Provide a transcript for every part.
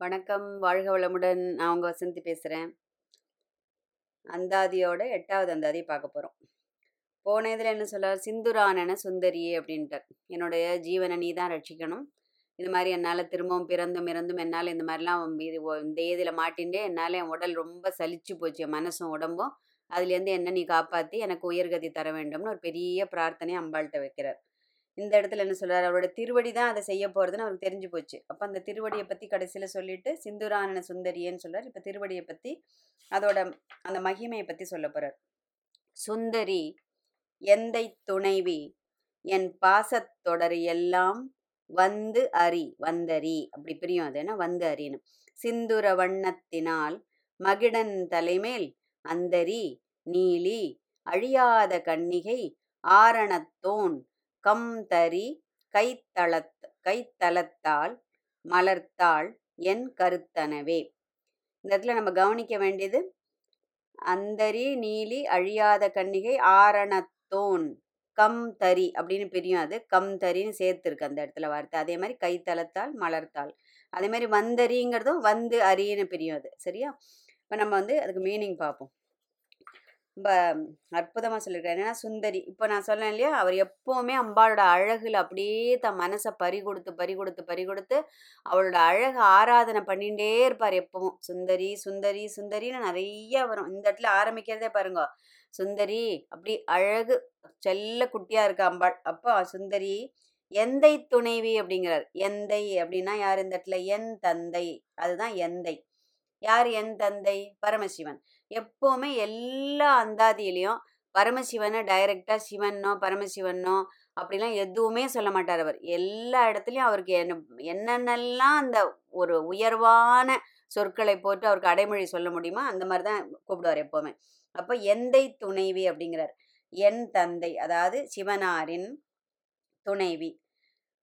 வணக்கம் வாழ்க வளமுடன். நான் உங்கள் வசந்தி பேசுகிறேன் அந்தாதியோட எட்டாவது அந்தாதி பார்க்க போகிறோம் போன இதில் என்ன சொல்றார் சிந்துரானன சுந்தரியே அப்படின்ட்டார். என்னுடைய ஜீவனை நீ தான் ரட்சிக்கணும். இது மாதிரி என்னால் திரும்பவும் பிறந்தும் இறந்தும் என்னால் இந்த மாதிரிலாம் இது இந்த இதில் மாட்டின்றே என்னால் என் உடல் ரொம்ப சலிச்சு போச்சு. என் மனசும் உடம்பும். அதுலேருந்து என்ன நீ காப்பாற்றி எனக்கு உயர்கதி தர வேண்டும்னு ஒரு பெரிய பிரார்த்தனையை அம்பாள்கிட்ட வைக்கிறார். இந்த இடத்துல என்ன சொல்றாரு? அவரோட திருவடி தான் அதை செய்ய போகிறதுன்னு அவருக்கு தெரிஞ்சு போச்சு. அப்போ அந்த திருவடியை பற்றி கடைசியில் சொல்லிட்டு சிந்துரானன சுந்தரியன்னு சொல்கிறார் இப்போ திருவடியை பற்றி அதோட அந்த மகிமையை பற்றி சொல்ல போகிறார் சுந்தரி எந்தை துணைவி? என் பாசத்தொடர் எல்லாம் வந்து அரி வந்தரி. அப்படி பிரியும் அது என்ன? வந்து அரின்னு. சிந்துர வண்ணத்தினால் மகிடன் தலைமேல் அந்தரி நீலி அழியாத கன்னிகை ஆரணத்தோன் கம் தரி கைத்தளத் கைத்தளத்தால் மலர்த்தாள் என் கருத்தனவே. இந்த இடத்துல நம்ம கவனிக்க வேண்டியது அந்தரி நீலி அழியாத கன்னிகை ஆரணத்தோன். கம் தரி அப்படின்னு பிரியும் அது. கம் தரின்னு சேர்த்துருக்கு அந்த இடத்துல வார்த்தை. அதே மாதிரி கைத்தளத்தால் மலர்த்தாள். அதே மாதிரி வந்தரிங்கிறதும் வந்து அரின்னு பிரியும் அது. சரியா? இப்போ நம்ம வந்து அதுக்கு மீனிங் பார்ப்போம். ரொம்ப அற்புதமாக சொல்லியிருக்காரு ஏன்னா சுந்தரி இப்போ நான் சொன்னேன் இல்லையா அவர் எப்போவுமே அம்பாளோட அழகில் அப்படியே தன் மனசை பறி கொடுத்து பறி கொடுத்து பறி கொடுத்து அவளோட அழகு ஆராதனை பண்ணிகிட்டே இருப்பார் எப்பவும். சுந்தரி சுந்தரி சுந்தரின்னு நிறைய வரும். இந்த இடத்துல ஆரம்பிக்கிறதே பாருங்க. சுந்தரி அப்படி அழகு செல்ல குட்டியாக இருக்கா அம்பாள். அப்போ சுந்தரி எந்தை துணைவி அப்படிங்கிறார். எந்தை அப்படின்னா யார் இந்த இடத்துல? என் தந்தை. அதுதான் எந்தை. யார் என் தந்தை? பரமசிவன். எப்போவுமே எல்லா அந்தாதியிலையும் பரமசிவனை டைரெக்டாக சிவனோ பரமசிவனோ அப்படிலாம் எதுவுமே சொல்ல மாட்டார் அவர். எல்லா இடத்துலையும் அவருக்கு என்ன என்னென்னலாம் அந்த ஒரு உயர்வான சொற்களை போட்டு அவருக்கு அடைமொழி சொல்ல முடியுமோ அந்த மாதிரி தான் கூப்பிடுவார் எப்போவுமே. அப்போ எந்தை துணைவி அப்படிங்கிறார். என் தந்தை அதாவது சிவனாரின் துணைவி.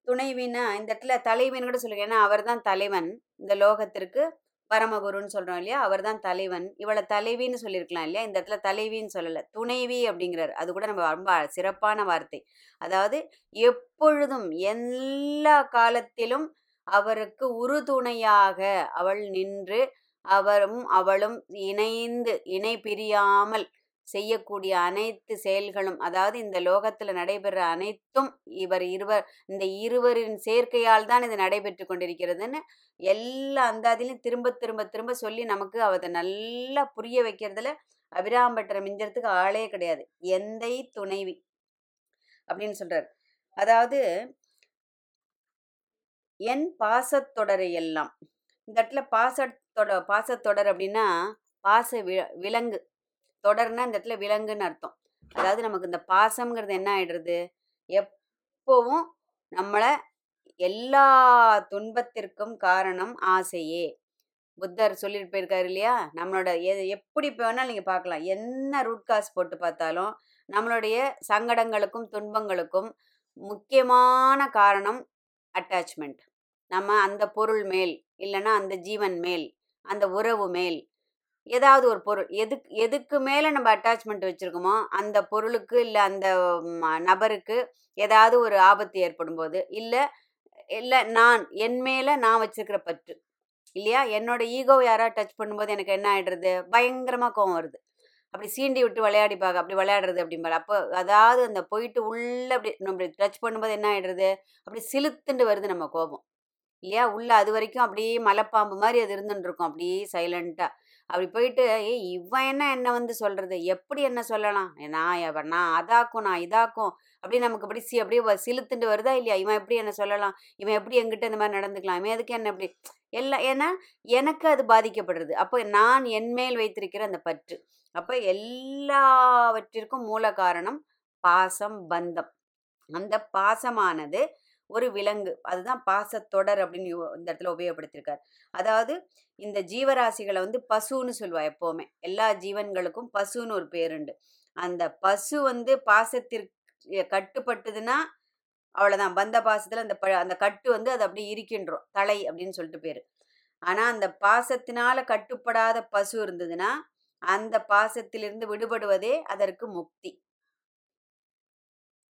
துணைவின்னா இந்த இடத்துல தலைவின்னு கூட சொல்லுங்க ஏன்னா அவர் தான் தலைவன் இந்த லோகத்திற்கு பரமகுருன்னு சொல்கிறோம் இல்லையா? அவர் தான் தலைவன். இவளை தலைவின்னு சொல்லியிருக்கலாம் இல்லையா? இந்த இடத்துல தலைவின்னு சொல்லலை. துணைவி அப்படிங்கிறார். அது கூட நம்ம ரொம்ப சிறப்பான வார்த்தை. அதாவது எப்பொழுதும் எல்லா காலத்திலும் அவருக்கு உறுதுணையாக அவள் நின்று அவரும் அவளும் இணைந்து இணை பிரியாமல் செய்யக்கூடிய அனைத்து செயல்களும் அதாவது இந்த லோகத்தில் நடைபெற அனைத்தும் இவர் இருவர் இந்த இருவரின் சேர்க்கையால் தான் இது நடைபெற்று கொண்டிருக்கிறதுன்னு எல்லா அந்தாதிலையும் திரும்ப திரும்ப திரும்ப சொல்லி நமக்கு அதை நல்லா புரிய வைக்கிறதுல அபிராம்பட்டரை மிஞ்சறதுக்கு ஆளே கிடையாது. எந்தை துணைவி அப்படின்னு சொல்றார். அதாவது என் பாசத்தொடரை எல்லாம் இந்த இடத்துல பாசத்தொட பாசத்தொடர் அப்படின்னா பாச விலங்கு. தொடர்னா இந்த இடத்துல விலங்குன்னு அர்த்தம். அதாவது நமக்கு இந்த பாசம்ங்கிறது என்ன ஆயிடுறது? எப்பவும் நம்மளை எல்லா துன்பத்திற்கும் காரணம் ஆசையே. புத்தர் சொல்லிட்டு போயிருக்காரு இல்லையா? நம்மளோட எது எப்படி இப்போ வேணாலும் நீங்கள் பார்க்கலாம். என்ன ரூட் காஸ் போட்டு பார்த்தாலும் நம்மளுடைய சங்கடங்களுக்கும் துன்பங்களுக்கும் முக்கியமான காரணம் அட்டாச்மெண்ட் நம்ம அந்த பொருள் மேல் இல்லைன்னா அந்த ஜீவன் மேல் அந்த உறவு மேல் ஏதாவது ஒரு பொருள். எதுக்கு எதுக்கு மேலே நம்ம அட்டாச்மெண்ட் வச்சுருக்கோமோ அந்த பொருளுக்கு இல்லை அந்த நபருக்கு ஏதாவது ஒரு ஆபத்து ஏற்படும் போது இல்லை இல்லை நான் என் மேலே நான் வச்சுருக்கிற பற்று இல்லையா? என்னோட ஈகோ யாராவது டச் பண்ணும்போது எனக்கு என்ன ஆகிடுறது பயங்கரமாக கோவம் வருது. அப்படி சீண்டி விட்டு விளையாடி பார்க்க அப்படி விளையாடுறது அப்படிம்பாரு. அப்போ அதாவது அந்த போயிட்டு உள்ள அப்படி நம்ம டச் பண்ணும்போது என்ன ஆகிடுறது அப்படி சிலுத்துண்டு வருது நம்ம கோபம் இல்லையா? உள்ள அது வரைக்கும் அப்படியே மலைப்பாம்பு மாதிரி அது இருந்துட்டு இருக்கும் அப்படியே சைலண்ட்டாக அப்படி போயிட்டு ஏய் இவன் என்ன என்ன வந்து சொல்றது? எப்படி என்ன சொல்லலாம்? நான் நான் அதாக்கும் நான் இதாக்கும். அப்படி நமக்கு இப்படி சி அப்படியே வ- சிலுத்துண்டு வருதா இல்லையா? இவன் எப்படி என்ன சொல்லலாம்? இவன் எப்படி என்கிட்ட இந்த மாதிரி நடந்துக்கலாம்? இவன் எதுக்கு என்ன இப்படி? எல்லாம் ஏன்னா எனக்கு அது பாதிக்கப்படுறது. அப்போ நான் என்மேல் வைத்திருக்கிற அந்த பற்று. அப்போ எல்லாவற்றிற்கும் மூல காரணம் பாசம் பந்தம். அந்த பாசமானது ஒரு விலங்கு. அதுதான் பாசத்தொடர் அப்படின்னு இந்த இடத்துல உபயோகப்படுத்தியிருக்கார். அதாவது இந்த ஜீவராசிகளை வந்து பசுன்னு சொல்லுவா எப்போவுமே. எல்லா ஜீவன்களுக்கும் பசுன்னு ஒரு பேருண்டு அந்த பசு வந்து பாசத்திற்கு கட்டுப்பட்டதுன்னா அவ்வளோதான் பந்த பாசத்தில் அந்த ப அந்த கட்டு வந்து அது அப்படியே இருக்கின்றோம். தலை அப்படின்னு சொல்லிட்டு பேர். ஆனால் அந்த பாசத்தினால கட்டுப்படாத பசு இருந்ததுன்னா அந்த பாசத்திலிருந்து விடுபடுவதே அதற்கு முக்தி.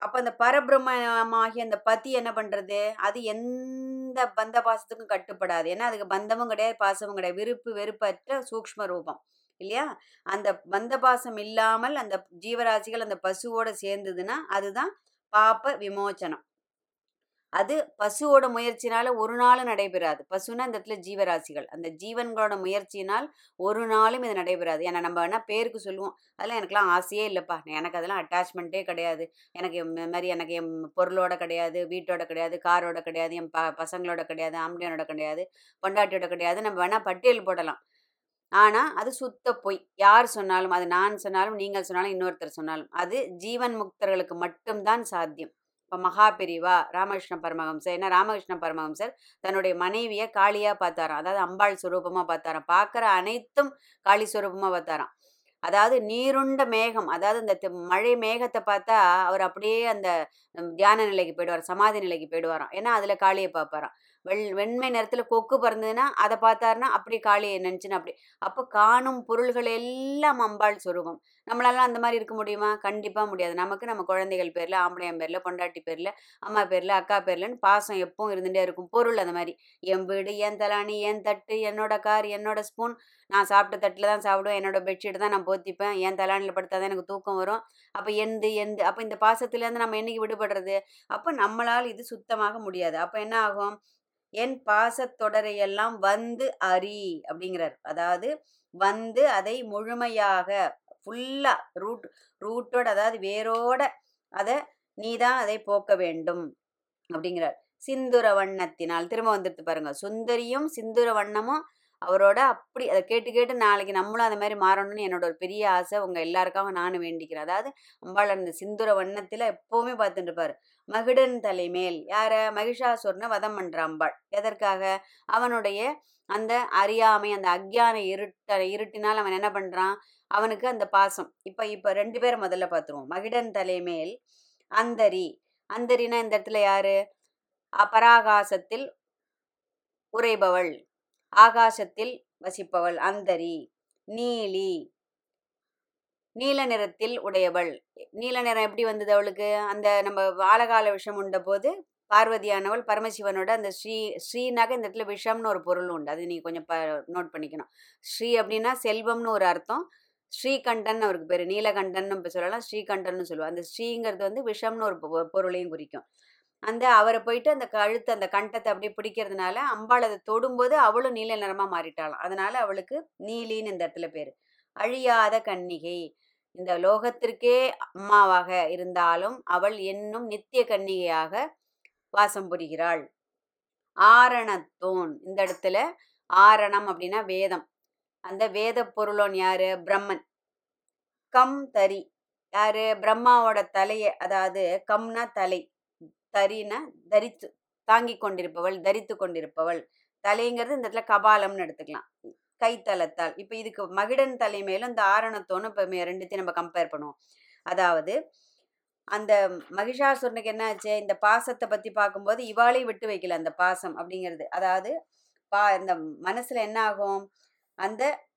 அப்போ அந்த பரபிரம்மமாகிய அந்த பத்தி என்ன பண்ணுறது அது எந்த பந்த பாசத்துக்கும் கட்டுப்படாது. ஏன்னா அதுக்கு பந்தமும் கிடையாது பாசமும் கிடையாது. விருப்பு வெறுப்பற்ற சூக்ஷ்ம ரூபம். இல்லையா? அந்த பந்த பாசம் இல்லாமல் அந்த ஜீவராசிகள் அந்த பசுவோட சேர்ந்ததுன்னா அதுதான் பாப்ப விமோச்சனம். அது பசுவோட முயற்சினால ஒரு நாளும் நடைபெறாது. பசுனா இந்த இடத்துல ஜீவராசிகள். அந்த ஜீவன்களோட முயற்சியினால் ஒரு நாளும் இது நடைபெறாது. ஏன்னா நம்ம வேணா பேருக்கு சொல்லுவோம். அதெல்லாம் எனக்குலாம் ஆசையே இல்லைப்பா. எனக்கு அதெல்லாம் அட்டாச்மெண்ட்டே கிடையாது. எனக்கு இந்த மாதிரி எனக்கு என் பொருளோட கிடையாது வீட்டோட கிடையாது காரோட கிடையாது என் ப பசங்களோட கிடையாது ஆம்பளையனோட கிடையாது பொண்டாட்டியோட கிடையாது. நம்ம வேணா பட்டியல் போடலாம். ஆனால் அது சுத்த பொய். யார் சொன்னாலும் அது நான் சொன்னாலும் நீங்கள் சொன்னாலும் இன்னொருத்தர் சொன்னாலும் அது ஜீவன் முக்தர்களுக்கு மட்டும்தான் சாத்தியம். இப்போ மகாபிரிவா ராமகிருஷ்ண பரமஹம்சர் ஏன்னா ராமகிருஷ்ண பரமஹம்சர்? தன்னுடைய மனைவியை காளியாக பார்த்தாராம். அதாவது அம்பாள் சுரூபமாக பார்த்தாராம். பார்க்குற அனைத்தும் காளி சுரூபமாக பார்த்தாராம். அதாவது நீருண்ட மேகம் அதாவது இந்த மழை மேகத்தை பார்த்தா அவர் அப்படியே அந்த தியான நிலைக்கு போயிடுவார் சமாதி நிலைக்கு போயிடுவாராம். ஏன்னா அதில் காளியை பார்ப்பாராம். வெள் வெண்மை நேரத்தில் கொக்கு பறந்ததுன்னா அதை பார்த்தாருன்னா அப்படி காளியை நினச்சின்னு அப்படி. அப்போ காணும் பொருள்கள் எல்லாம் அம்பாள் சுரூபம். நம்மளால அந்த மாதிரி இருக்க முடியுமா? கண்டிப்பாக முடியாது. நமக்கு நம்ம குழந்தைகள் பேரில் ஆம்பளையன் பேரில் பொண்டாட்டி பேரில் அம்மா பேரில் அக்கா பேர்லன்னு பாசம் எப்பவும் இருந்துகிட்டே இருக்கும். பொருள் அந்த மாதிரி என் வீடு என் தலாணி என் தட்டு என்னோட கார் என்னோட ஸ்பூன் நான் சாப்பிட்ட தட்டில் தான் சாப்பிடுவேன். என்னோட பெட்ஷீட் தான் நான் போத்திப்பேன். என் தலாணியில் படுத்தா தான் எனக்கு தூக்கம் வரும். அப்போ எந்து எந்து அப்போ இந்த பாசத்துலேருந்து நம்ம என்னைக்கு விடுபடுறது? அப்போ நம்மளால் இது சுத்தமாக முடியாது. அப்போ என்ன ஆகும்? என் பாசத்தொடரையெல்லாம் வந்து அறி அப்படிங்கிறார். அதாவது வந்து அதை முழுமையாக ஃபுல்லாக ரூட் ரூட்டோட அதாவது வேரோட அதை நீ தான் அதை போக்க வேண்டும் அப்படிங்கிறார். சிந்துர வண்ணத்தினால் திரும்ப வந்துடுத்து பாருங்க. சுந்தரியும் சிந்துர வண்ணமும் அவரோட அப்படி அதை கேட்டு கேட்டு நாளைக்கு நம்மளும் அந்த மாதிரி மாறணும்னு என்னோட ஒரு பெரிய ஆசை. உங்கள் எல்லாருக்காக நானும் வேண்டிக்கிறேன். அதாவது அம்பாள் அந்த சிந்துர வண்ணத்தில் எப்போவுமே பார்த்துட்டு இருப்பாரு. மகிடன் தலைமேல் யார? மகிஷாசுரனை வதம் பண்ணுற அம்பாள். எதற்காக? அவனுடைய அந்த அறியாமை அந்த அக்ஞான இருட்ட இருட்டினால் அவன் என்ன பண்ணுறான் அவனுக்கு அந்த பாசம். இப்போ இப்போ ரெண்டு பேரை முதல்ல பார்த்துருவோம் மகிடன் தலைமேல் அந்தரி. அந்தரினா இந்த இடத்துல யாரு? அபராகாசத்தில் உறைபவள். ஆகாசத்தில் வசிப்பவள். அந்தரி. நீலி. நீல நிறத்தில் உடையவள். நீல நிறம் எப்படி வந்தது அவளுக்கு? அந்த நம்ம ஆழகால விஷம் உண்ட போது பார்வதியானவள் பரமசிவனோட அந்த ஸ்ரீ ஸ்ரீனாக இந்த இடத்துல விஷம்னு ஒரு பொருள் உண்டு. அது நீ கொஞ்சம் ப நோட் பண்ணிக்கணும். ஸ்ரீ அப்படின்னா செல்வம்னு ஒரு அர்த்தம். ஸ்ரீகண்டன் அவருக்கு பேர். நீலகண்டன் இப்போ சொல்லலாம் ஸ்ரீகண்டன்னு சொல்லுவோம். அந்த ஸ்ரீங்கிறது வந்து விஷம்னு ஒரு பொ- பொருளையும் குறிக்கும். அந்த அவரை போயிட்டு அந்த கழுத்து அந்த கண்டத்தை அப்படியே பிடிக்கிறதுனால அம்பாள் அதை தொடும்போது அவளும் நீல நிறமாக மாறிட்டாளாம். அதனால அவளுக்கு நீலின்னு இந்த இடத்துல பேர். அழியாத கன்னிகை. இந்த லோகத்திற்கே அம்மாவாக இருந்தாலும் அவள் என்னும் நித்திய கன்னிகையாக வாசம் புரிகிறாள். ஆரணத்தோன். இந்த இடத்துல ஆரணம் அப்படின்னா வேதம். அந்த வேத பொருளோன் யாரு? பிரம்மன். கம் தரி. யாரு? பிரம்மாவோட தலையை அதாவது கம்னா தலை. தரினா தரித்து தாங்கி கொண்டிருப்பவள் தரித்து கொண்டிருப்பவள். தலைங்கிறது இந்த இடத்துல கபாலம்னு எடுத்துக்கலாம். கைத்தலத்தால். இப்போ இதுக்கு மகிடன் தலை மேலும் இந்த ஆரணத்தோன்னு இப்போ ரெண்டுத்தையும் நம்ம கம்பேர் பண்ணுவோம். அதாவது அந்த மகிஷாசுரனுக்கு என்ன ஆச்சு? இந்த பாசத்தை பத்தி பார்க்கும்போது இவாளை விட்டு வைக்கல அந்த பாசம் அப்படிங்கிறது. அதாவது பா இந்த மனசுல என்ன ஆகும்? அந்த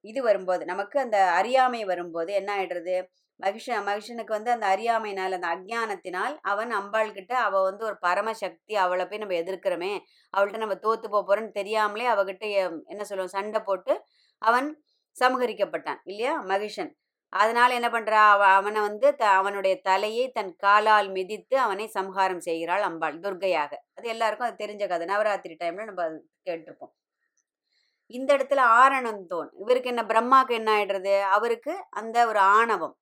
இது வரும்போது நமக்கு அந்த அறியாமை வரும்போது என்ன ஆயிடுறது? மகிஷ மகிஷனுக்கு வந்து அந்த அறியாமையினால் அந்த அஜ்ஞானத்தினால் அவன் அம்பாள் கிட்ட அவள் வந்து ஒரு பரமசக்தி அவளை போய் நம்ம எதிர்க்கிறோமே அவள்கிட்ட நம்ம தோத்து போக தெரியாமலே அவகிட்ட என்ன சொல்லுவோம் சண்டை போட்டு அவன் சமகரிக்கப்பட்டான் இல்லையா? மகிஷன். அதனால என்ன பண்றா? அவ அவனை வந்து த- அவனுடைய தலையை தன் காலால் மிதித்து அவனை சம்ஹாரம் செய்கிறாள் அம்பாள் துர்கையாக. அது எல்லாருக்கும் அது தெரிஞ்ச கதை. நவராத்திரி டைம்ல நம்ம கேட்டிருப்போம். இந்த இடத்துல ஆரணந்தோன். இவருக்கு என்ன பிரம்மாக்கு என்ன ஆயிடுறது? அவருக்கு அந்த ஒரு ஆணவம்.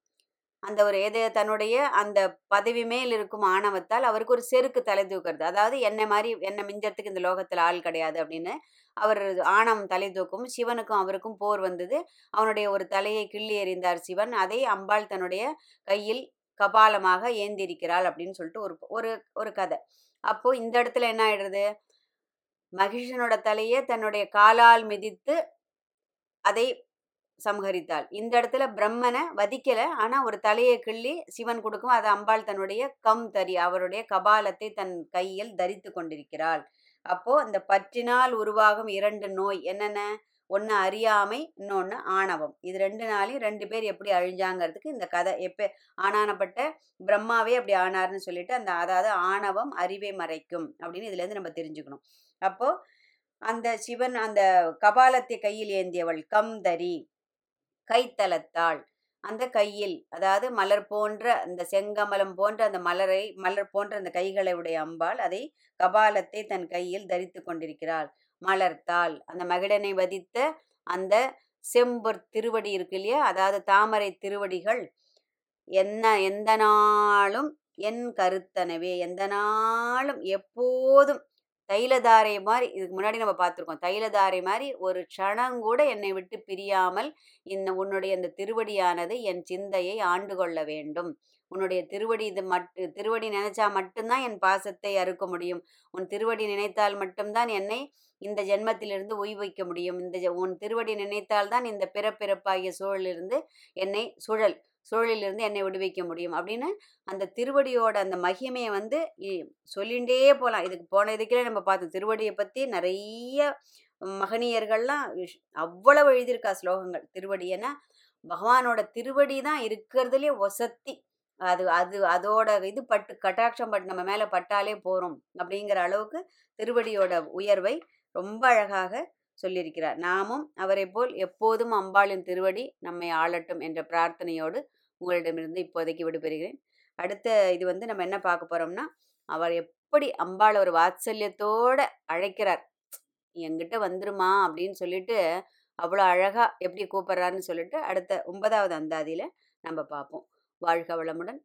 அந்த ஒரு எது தன்னுடைய அந்த பதவி மேல் இருக்கும் ஆணவத்தால் அவருக்கு ஒரு செருக்கு தலை தூக்குறது. அதாவது என்னை மாதிரி என்னை மிஞ்சறதுக்கு இந்த லோகத்தில் ஆள் கிடையாது அப்படின்னு அவர் ஆணவம் தலை தூக்கும். சிவனுக்கும் அவருக்கும் போர் வந்தது. அவனுடைய ஒரு தலையை கிள்ளி எறிந்தார் சிவன். அதை அம்பாள் தன்னுடைய கையில் கபாலமாக ஏந்திருக்கிறாள் அப்படின்னு சொல்லிட்டு ஒரு ஒரு ஒரு கதை. அப்போ இந்த இடத்துல என்ன ஆயிடுறது? மகிஷனோட தலையை தன்னுடைய காலால் மிதித்து அதை சம்ஹரித்தாள் இந்த இடத்துல பிரம்மனை வதிக்கல. ஆனா ஒரு தலையை கிள்ளி சிவன் கொடுக்கும். அது அம்பாள் தன்னுடைய கம் தரி அவருடைய கபாலத்தை தன் கையில் தரித்து கொண்டிருக்கிறாள். அப்போ அந்த பற்றினால் உருவாகும் இரண்டு நோய் என்னென்ன? ஒன்று அறியாமை இன்னொன்று ஆணவம். இது ரெண்டு நாளையும் ரெண்டு பேர் எப்படி அழிஞ்சாங்கிறதுக்கு இந்த கதை எப்போ ஆனானப்பட்ட பிரம்மாவே அப்படி ஆனார்னு சொல்லிட்டு அந்த அதாவது ஆணவம் அறிவை மறைக்கும் அப்படின்னு இதுலேருந்து நம்ம தெரிஞ்சுக்கணும். அப்போது அந்த சிவன் அந்த கபாலத்தை கையில் ஏந்தியவள் கம்தரி கைத்தலத்தாள். அந்த கையில் அதாவது மலர் போன்ற அந்த செங்கமலம் போன்ற அந்த மலரை மலர் போன்ற அந்த கைகளை உடைய அம்பாள் அதை கபாலத்தை தன் கையில் தரித்து கொண்டிருக்கிறாள். மலர்த்தாள். அந்த மகிடனை வதித்த அந்த செம்பர் திருவடி இருக்கு இல்லையா? அதாவது தாமரை திருவடிகள் என்ன எந்த நாளும் என் கருத்தனவே. எந்த நாளும் எப்போதும் தைலதாரை மாதிரி இதுக்கு முன்னாடி நம்ம பார்த்துருக்கோம். தைலதாரை மாதிரி ஒரு க்ஷணம் கூட என்னை விட்டு பிரியாமல் இந்த உன்னுடைய அந்த திருவடியானது என் சிந்தையை ஆண்டு கொள்ள வேண்டும். உன்னுடைய திருவடி இது மட்டு திருவடி நினைச்சா மட்டும்தான் என் பாசத்தை அறுக்க முடியும். உன் திருவடி நினைத்தால் மட்டும்தான் என்னை இந்த ஜென்மத்திலிருந்து உய்விக்க முடியும். இந்த உன் திருவடி நினைத்தால்தான் இந்த பிறப்பிறப்பாகிய சூழலிருந்து என்னை சுழல் சூழலிலிருந்து என்னை விடுவிக்க முடியும். அப்படின்னு அந்த திருவடியோட அந்த மகிமையை வந்து சொல்லிகிட்டே சொல்லிண்டே போகலாம் இதுக்கு போன இதுக்கே நம்ம பார்த்தோம். திருவடியை பற்றி நிறைய மகனியர்கள்லாம் அவ்வளவு எழுதியிருக்கா ஸ்லோகங்கள். திருவடி ஏன்னா பகவானோட திருவடி தான் இருக்கிறதுலே ஒசத்தி. அது அது அதோட இது பட்டு கட்டாட்சம் பட்டு நம்ம மேலே பட்டாலே போகிறோம் அப்படிங்கிற அளவுக்கு திருவடியோட உயர்வை ரொம்ப அழகாக சொல்லியிருக்கிறார். நாமும் அவரை போல் எப்போதும் அம்பாளின் திருவடி நம்மை ஆளட்டும் என்ற பிரார்த்தனையோடு உங்களிடமிருந்து இப்போதைக்கு விடுபெறுகிறேன். அடுத்த இது வந்து நம்ம என்ன பார்க்க போகிறோம்னா அவர் எப்படி அம்பாள் ஒரு வாத்சல்யத்தோட அழைக்கிறார். என்கிட்ட வந்துருமா அப்படின்னு சொல்லிட்டு அவ்வளோ அழகாக எப்படி கூப்பிட்றாருன்னு சொல்லிட்டு அடுத்த ஒன்பதாவது அந்தாதியில் நம்ம பார்ப்போம். வாழ்க வளமுடன்.